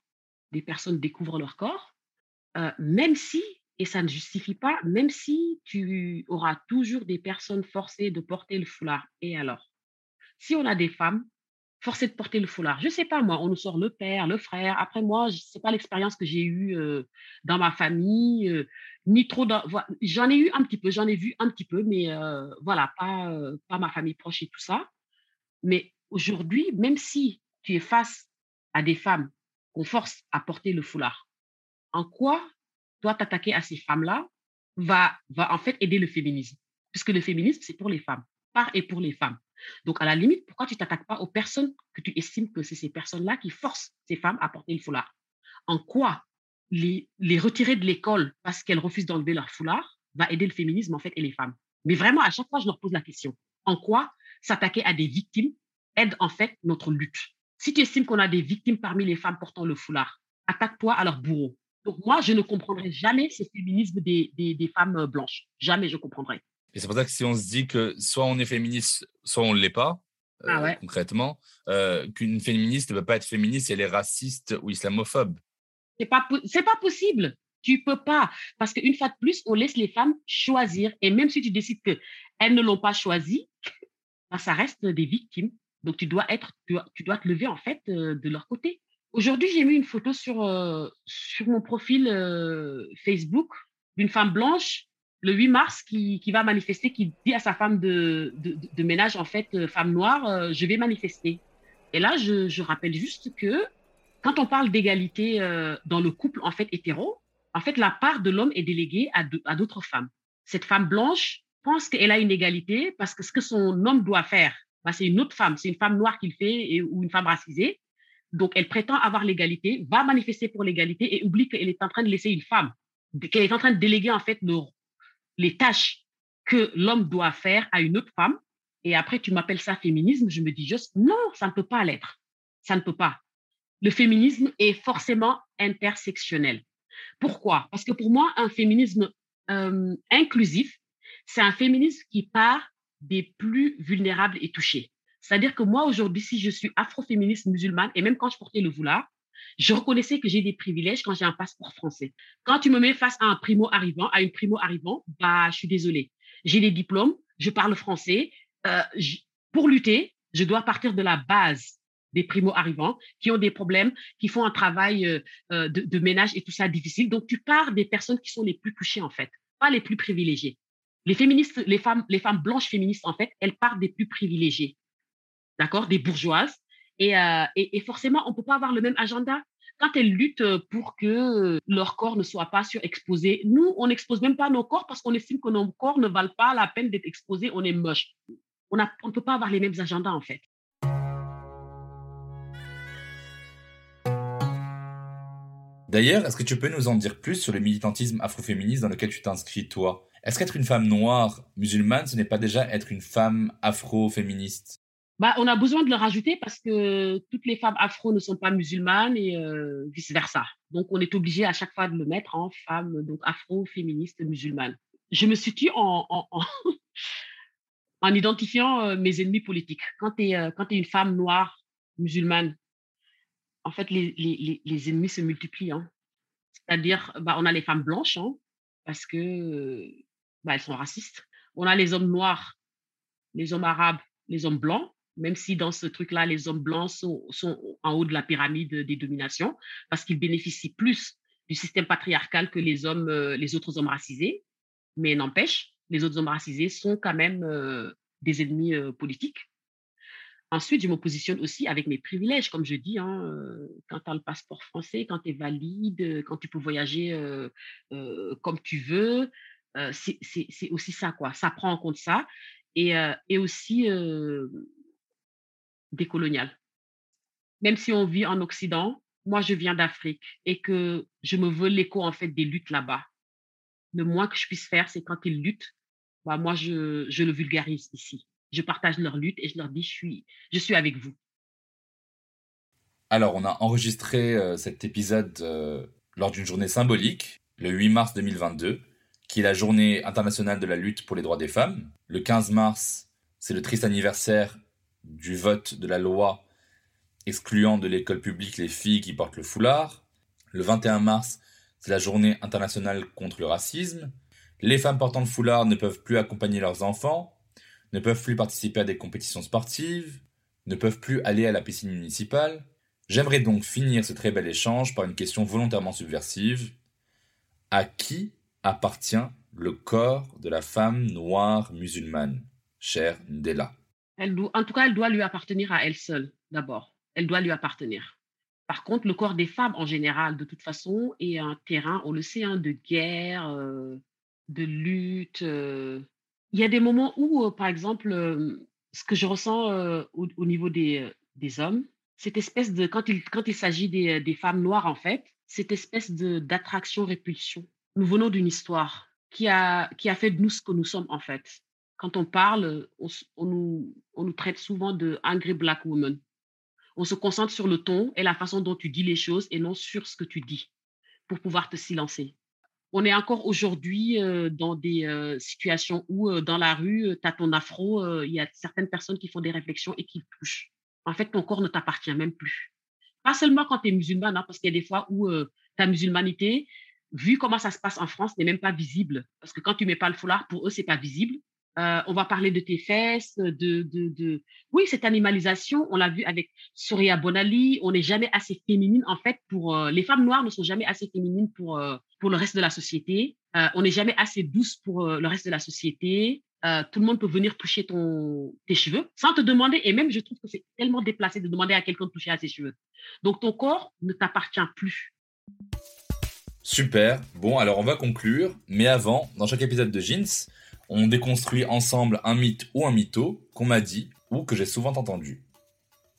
des personnes découvrent leur corps, même si et ça ne justifie pas, même si tu auras toujours des personnes forcées de porter le foulard. Et alors? Si on a des femmes forcées de porter le foulard, je ne sais pas moi, on nous sort le père, le frère. Après moi, ce n'est pas l'expérience que j'ai eue dans ma famille, ni trop. J'en ai eu un petit peu, j'en ai vu un petit peu, mais voilà, pas, pas ma famille proche et tout ça. Mais aujourd'hui, même si tu es face à des femmes qu'on force à porter le foulard, en quoi toi, t'attaquer à ces femmes-là va, va en fait aider le féminisme? Puisque le féminisme, c'est pour les femmes, par et pour les femmes. Donc, à la limite, pourquoi tu t'attaques pas aux personnes que tu estimes que c'est ces personnes-là qui forcent ces femmes à porter le foulard? En quoi les, les retirer de l'école parce qu'elles refusent d'enlever leur foulard va aider le féminisme, en fait, et les femmes? Mais vraiment, à chaque fois, je leur pose la question. En quoi s'attaquer à des victimes aide, en fait, notre lutte Si tu estimes qu'on a des victimes parmi les femmes portant le foulard, attaque-toi à leur bourreau. Donc moi, je ne comprendrai jamais ce féminisme des, des, femmes euh, blanches. Jamais je comprendrai. Et c'est pour ça que si on se dit que soit on est féministe, soit on ne l'est pas, ah euh, concrètement, euh, qu'une féministe ne peut pas être féministe si elle est raciste ou islamophobe. C'est pas, c'est pas possible. Tu peux pas. Parce qu'une fois de plus, on laisse les femmes choisir. Et même si tu décides qu'elles ne l'ont pas choisi, ben, ça reste des victimes. Donc tu dois, être, tu dois, te lever en fait de leur côté. Aujourd'hui, j'ai mis une photo sur, euh, sur mon profil euh, Facebook d'une femme blanche le 8 mars qui, qui, va manifester, qui dit à sa femme de, de, ménage, en fait, euh, femme noire, je vais manifester. Et là, je, je, rappelle juste que quand on parle d'égalité dans le couple, en fait, hétéro, en fait, la part de l'homme est déléguée à d'autres femmes. Cette femme blanche pense qu'elle a une égalité parce que ce que son homme doit faire, bah, c'est une autre femme, c'est une femme noire qu'il fait ou une femme racisée. Donc, elle prétend avoir l'égalité, va manifester pour l'égalité et oublie qu'elle est en train de laisser une femme, qu'elle est en train de déléguer en fait les tâches que l'homme doit faire à une autre femme. Et après, tu m'appelles ça féminisme. Je me dis juste, non, ça ne peut pas l'être. Ça ne peut pas. Le féminisme est forcément intersectionnel. Pourquoi? Parce que pour moi, un féminisme euh, inclusif, c'est un féminisme qui part des plus vulnérables et touchés. C'est-à-dire que moi, aujourd'hui, si je suis afroféministe musulmane, et même quand je portais le foulard, je reconnaissais que j'ai des privilèges quand j'ai un passeport français. Quand tu me mets face à un primo arrivant, à une primo arrivant, bah, je suis désolée. J'ai des diplômes, je parle français. Euh, pour lutter, je dois partir de la base des primo arrivants qui ont des problèmes, qui font un travail euh, euh, de, de, ménage et tout ça difficile. Donc, tu pars des personnes qui sont les plus touchées, en fait, pas les plus privilégiées. Les féministes, les femmes, les femmes blanches féministes, en fait, elles partent des plus privilégiés d'accord, des bourgeoises. Euh, et, et, forcément, on ne peut pas avoir le même agenda. Quand elles luttent pour que leur corps ne soit pas surexposé, nous, on n'expose même pas nos corps parce qu'on estime que nos corps ne valent pas la peine d'être exposés, on est moche. On ne peut pas avoir les mêmes agendas, en fait. D'ailleurs, est-ce que tu peux nous en dire plus sur le militantisme afroféministe dans lequel tu t'inscris, toi? Est-ce qu'être une femme noire musulmane, ce n'est pas déjà être une femme afroféministe? Bah, on a besoin de le rajouter parce que toutes les femmes afro ne sont pas musulmanes et euh, vice-versa. Donc, on est obligé à chaque fois de le mettre en femme, donc afro, féministe, musulmane. Je me situe en, en, en, en identifiant euh, mes ennemis politiques. Quand tu es, es une femme noire, musulmane, en fait, les, les, les ennemis se multiplient. Hein. C'est-à-dire, bah, on a les femmes blanches, hein, parce que bah, elles sont racistes. On a les hommes noirs, les hommes arabes, les hommes blancs, même si dans ce truc-là, les hommes blancs sont, en haut de la pyramide des dominations, parce qu'ils bénéficient plus du système patriarcal que les hommes, euh, les autres hommes racisés. Mais n'empêche, les autres hommes racisés sont quand même euh, des ennemis euh, politiques. Ensuite, je me positionne aussi avec mes privilèges, comme je dis, hein, quand tu as le passeport français, quand tu es valide, quand tu peux voyager comme tu veux, euh, c'est aussi ça, quoi. Ça prend en compte ça. Et, euh, aussi décolonial. Même si on vit en Occident, moi, je viens d'Afrique et que je me veux l'écho, en fait, des luttes là-bas. Le moins que je puisse faire, c'est quand ils luttent, bah, moi, je, le vulgarise ici je partage leur lutte et je leur dis, je suis, je suis avec vous. Alors, on a enregistré euh, cet épisode euh, lors d'une journée symbolique, le 8 mars 2022, qui est la journée internationale de la lutte pour les droits des femmes. Le 15 mars, c'est le triste anniversaire du vote de la loi excluant de l'école publique les filles qui portent le foulard. Le 21 mars, c'est la journée internationale contre le racisme. Les femmes portant le foulard ne peuvent plus accompagner leurs enfants ne peuvent plus participer à des compétitions sportives, ne peuvent plus aller à la piscine municipale. J'aimerais donc finir ce très bel échange par une question volontairement subversive. À qui appartient le corps de la femme noire musulmane, chère Ndela elle doit, En tout cas, elle doit lui appartenir à elle seule, d'abord. Elle doit lui appartenir. Par contre, le corps des femmes en général, de toute façon, est un terrain, on le sait, hein, de guerre, euh, de lutte, euh, il y a des moments où, euh, par exemple, ce que je ressens au, au niveau des, des hommes, cette espèce de, quand il, quand il s'agit des, des femmes noires, en fait, cette espèce d'attraction-répulsion. Nous venons d'une histoire qui a, qui a fait de nous ce que nous sommes, en fait. Quand on parle, on, nous, on nous traite souvent de angry black woman. On se concentre sur le ton et la façon dont tu dis les choses et non sur ce que tu dis pour pouvoir te silencer on est encore aujourd'hui euh, dans des euh, situations où euh, dans la rue, tu as ton afro, il y a certaines personnes qui font des réflexions et qui touchent. En fait, ton corps ne t'appartient même plus. Pas seulement quand tu es musulmane, hein, parce qu'il y a des fois où ta musulmanité, vu comment ça se passe en France, n'est même pas visible. Parce que quand tu mets pas le foulard, pour eux, c'est pas visible. Euh, on va parler de tes fesses, de, de, de... Oui, cette animalisation, on l'a vu avec Soria Bonali, on n'est jamais assez féminine, en fait, pour... Euh, les femmes noires ne sont jamais assez féminines pour, euh, pour le reste de la société. On n'est jamais assez douce pour le reste de la société. Tout le monde peut venir toucher ton, tes cheveux sans te demander, et même je trouve que c'est tellement déplacé de demander à quelqu'un de toucher à ses cheveux. Donc ton corps ne t'appartient plus. Super. Bon, alors on va conclure. Mais avant, dans chaque épisode de Jeans, on déconstruit ensemble un mythe ou un mytho qu'on m'a dit ou que j'ai souvent entendu.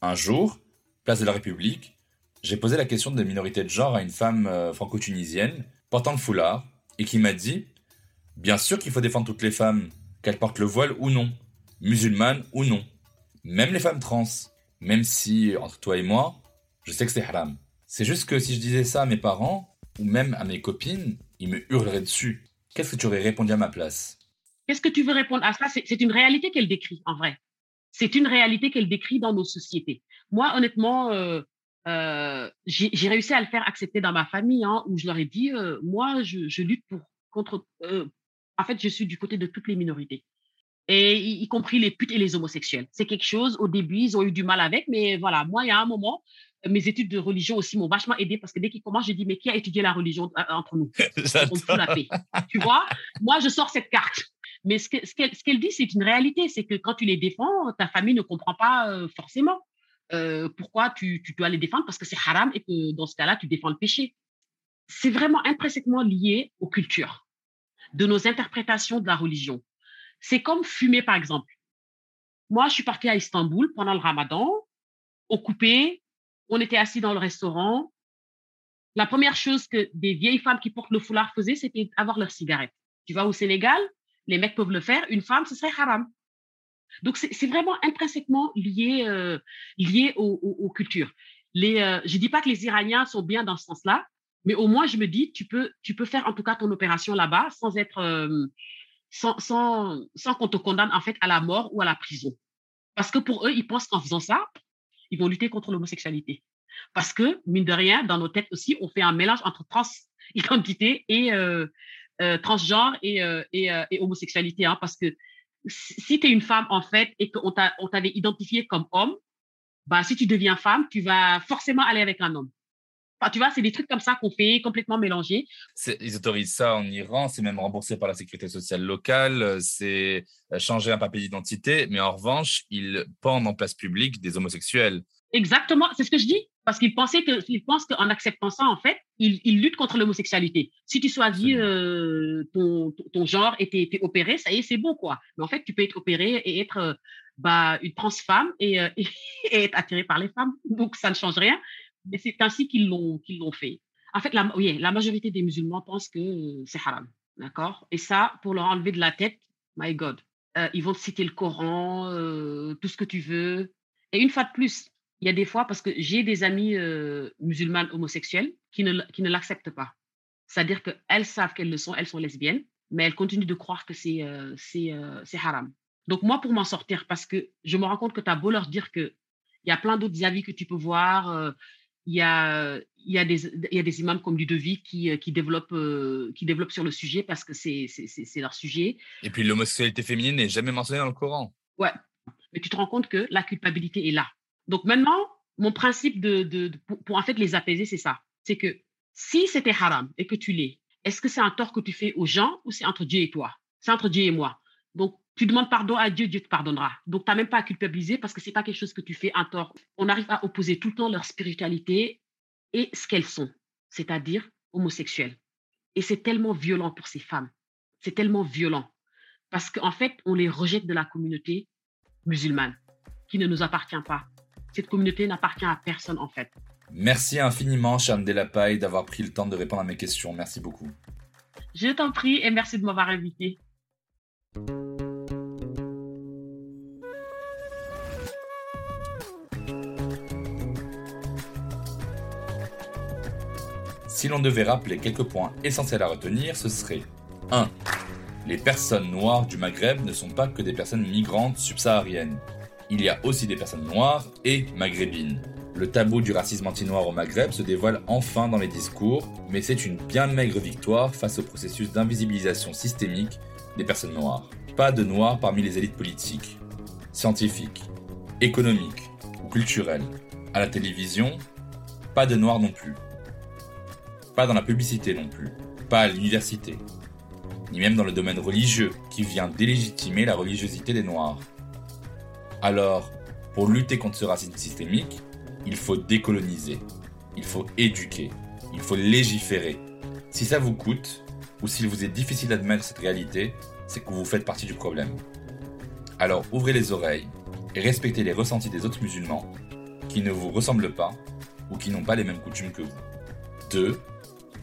Un jour, place de la République, j'ai posé la question de minorité de genre à une femme euh, franco-tunisienne portant le foulard et qui m'a dit Bien sûr qu'il faut défendre toutes les femmes, qu'elles portent le voile ou non, musulmanes ou non, même les femmes trans, même si, entre toi et moi, je sais que c'est haram. C'est juste que si je disais ça à mes parents, ou même à mes copines, ils me hurleraient dessus. Qu'est-ce que tu aurais répondu à ma place? Qu'est-ce que tu veux répondre à ça? C'est une réalité qu'elle décrit, en vrai. C'est une réalité qu'elle décrit dans nos sociétés. Moi, honnêtement, euh, euh, j'ai réussi à le faire accepter dans ma famille, hein, où je leur ai dit, euh, moi, je, lutte pour contre. En fait, je suis du côté de toutes les minorités, et y compris les putes et les homosexuels. C'est quelque chose. Au début, ils ont eu du mal avec, mais voilà, moi, il y a un moment, mes études de religion aussi m'ont vachement aidé parce que dès qu'ils commencent, je dis mais qui a étudié la religion entre nous? On fout la paix. Tu vois? Moi, je sors cette carte. Mais ce qu'elle ce qu ce qu dit, c'est une réalité. C'est que quand tu les défends, ta famille ne comprend pas euh, forcément euh, pourquoi tu, tu, dois les défendre? Parce que c'est haram et que dans ce cas-là, tu défends le péché. C'est vraiment intrinsèquement lié aux cultures, de nos interprétations de la religion. C'est comme fumer, par exemple. Moi, je suis partie à Istanbul pendant le ramadan, au coupé, on était assis dans le restaurant. La première chose que des vieilles femmes qui portent le foulard faisaient, c'était avoir leur cigarette. Tu vas au Sénégal, les mecs peuvent le faire. Une femme, ce serait haram. Donc, c'est vraiment intrinsèquement lié, euh, lié aux, cultures. Euh, je ne dis pas que les Iraniens sont bien dans ce sens-là, mais au moins, je me dis, tu peux, tu peux faire en tout cas ton opération là-bas sans être, euh, sans, sans qu'on te condamne en fait à la mort ou à la prison. Parce que pour eux, ils pensent qu'en faisant ça, ils vont lutter contre l'homosexualité. Parce que, mine de rien, dans nos têtes aussi, on fait un mélange entre trans-identité et euh, euh, transgenre et, euh, homosexualité. Hein, parce que si tu es une femme, en fait, et qu'on t'avait identifié comme homme, bah, si tu deviens femme, tu vas forcément aller avec un homme tu vois, c'est des trucs comme ça qu'on fait complètement mélangés. Ils autorisent ça en Iran, c'est même remboursé par la sécurité sociale locale, c'est euh, changer un papier d'identité, mais en revanche, ils pendent en place publique des homosexuels. Exactement, c'est ce que je dis. Parce qu'ils pensaient que, ils pensent qu'en acceptant ça, en fait, ils, ils luttent contre l'homosexualité. Si tu choisis euh, ton, ton, genre et t'es opéré, ça y est, c'est bon, quoi. Mais en fait, tu peux être opéré et être euh, bah, une trans femme et, et, être attiré par les femmes. Donc, ça ne change rien. Mais c'est ainsi qu'ils l'ont fait. En fait, la, oui, la majorité des musulmans pensent que c'est haram. D'accord? Et ça, pour leur enlever de la tête, my God, euh, ils vont citer le Coran, euh, tout ce que tu veux. Et une fois de plus, il y a des fois, parce que j'ai des amis euh, musulmanes homosexuels qui ne, qui ne l'acceptent pas. C'est-à-dire qu'elles savent qu'elles le sont, elles sont lesbiennes, mais elles continuent de croire que c'est haram. Donc moi, pour m'en sortir, parce que je me rends compte que tu as beau leur dire qu'il y a plein d'autres avis que tu peux voir, il y a, il y a, des, il y a des imams comme du Devis qui, euh, qui, développent, euh, qui développent sur le sujet parce que c'est leur sujet. Et puis l'homosexualité féminine n'est jamais mentionnée dans le Coran. Ouais, mais tu te rends compte que la culpabilité est là. Donc maintenant, mon principe de, de, pour, en fait les apaiser, c'est ça. C'est que si c'était haram et que tu l'es, est-ce que c'est un tort que tu fais aux gens ou c'est entre Dieu et toi? C'est entre Dieu et moi. Donc tu demandes pardon à Dieu, Dieu te pardonnera. Donc, tu n'as même pas à culpabiliser parce que ce n'est pas quelque chose que tu fais un tort. On arrive à opposer tout le temps leur spiritualité et ce qu'elles sont, c'est-à-dire homosexuelles. Et c'est tellement violent pour ces femmes. C'est tellement violent. Parce qu'en fait, on les rejette de la communauté musulmane, qui ne nous appartient pas. Cette communauté n'appartient à personne, en fait. Merci infiniment, Charme Delapaille, d'avoir pris le temps de répondre à mes questions. Merci beaucoup. Je t'en prie et merci de m'avoir invité. Si l'on devait rappeler quelques points essentiels à retenir, ce serait 1. Les personnes noires du Maghreb ne sont pas que des personnes migrantes subsahariennes. Il y a aussi des personnes noires et maghrébines. Le tabou du racisme anti-noir au Maghreb se dévoile enfin dans les discours, mais c'est une bien maigre victoire face au processus d'invisibilisation systémique des personnes noires. Pas de noirs parmi les élites politiques, scientifiques, économiques ou culturelles. À la télévision, pas de noirs non plus. Pas dans la publicité non plus, pas à l'université, ni même dans le domaine religieux qui vient délégitimer la religiosité des Noirs. Alors, pour lutter contre ce racisme systémique, il faut décoloniser, il faut éduquer, il faut légiférer. Si ça vous coûte, ou s'il vous est difficile d'admettre cette réalité, c'est que vous faites partie du problème. Alors ouvrez les oreilles et respectez les ressentis des autres musulmans qui ne vous ressemblent pas ou qui n'ont pas les mêmes coutumes que vous. 2.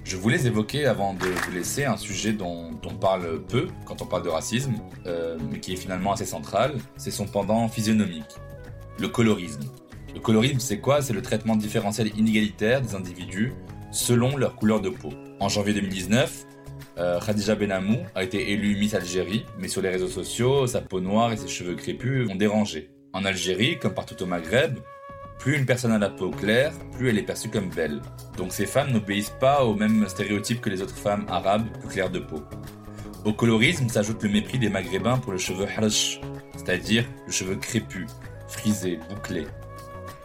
Je voulais évoquer, avant de vous laisser, un sujet dont on parle peu quand on parle de racisme, euh, mais qui est finalement assez central, c'est son pendant physionomique, le colorisme. Le colorisme, c'est quoi? C'est le traitement différentiel inégalitaire des individus selon leur couleur de peau. En janvier 2019, euh, Khadija Benamou a été élue Miss Algérie, mais sur les réseaux sociaux, sa peau noire et ses cheveux crépus ont dérangé. En Algérie, comme partout au Maghreb, plus une personne a la peau claire, plus elle est perçue comme belle. Donc ces femmes n'obéissent pas aux mêmes stéréotypes que les autres femmes arabes plus claires de peau. Au colorisme s'ajoute le mépris des maghrébins pour le cheveu harsh, c'est-à-dire le cheveu crépus, frisé, bouclé.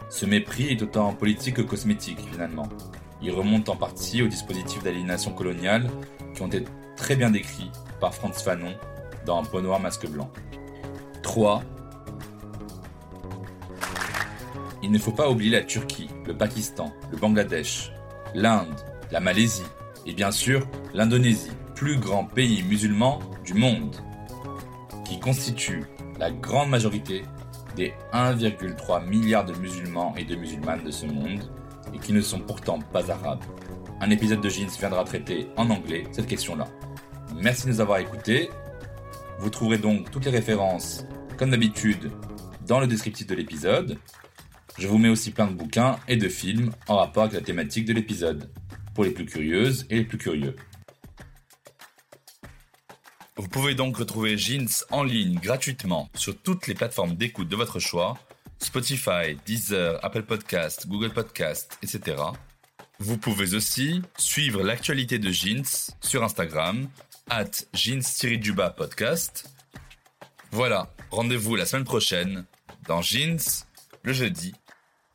Ce mépris est autant politique que cosmétique finalement. Il remonte en partie aux dispositifs d'aliénation coloniale qui ont été très bien décrits par Franz Fanon dans Peau noir masque blanc. 3. Il ne faut pas oublier la Turquie, le Pakistan, le Bangladesh, l'Inde, la Malaisie et bien sûr l'Indonésie, plus grand pays musulman du monde, qui constitue la grande majorité des 1,3 milliard de musulmans et de musulmanes de ce monde et qui ne sont pourtant pas arabes. Un épisode de Jeans viendra traiter en anglais cette question-là. Merci de nous avoir écoutés. Vous trouverez donc toutes les références Comme d'habitude, dans le descriptif de l'épisode, je vous mets aussi plein de bouquins et de films en rapport avec la thématique de l'épisode, pour les plus curieuses et les plus curieux. Vous pouvez donc retrouver Jeans en ligne gratuitement sur toutes les plateformes d'écoute de votre choix, Spotify, Deezer, Apple Podcast, Google Podcast, etc. Vous pouvez aussi suivre l'actualité de Jeans sur Instagram, at jeans podcast. Voilà, rendez-vous la semaine prochaine dans Jeans, le jeudi.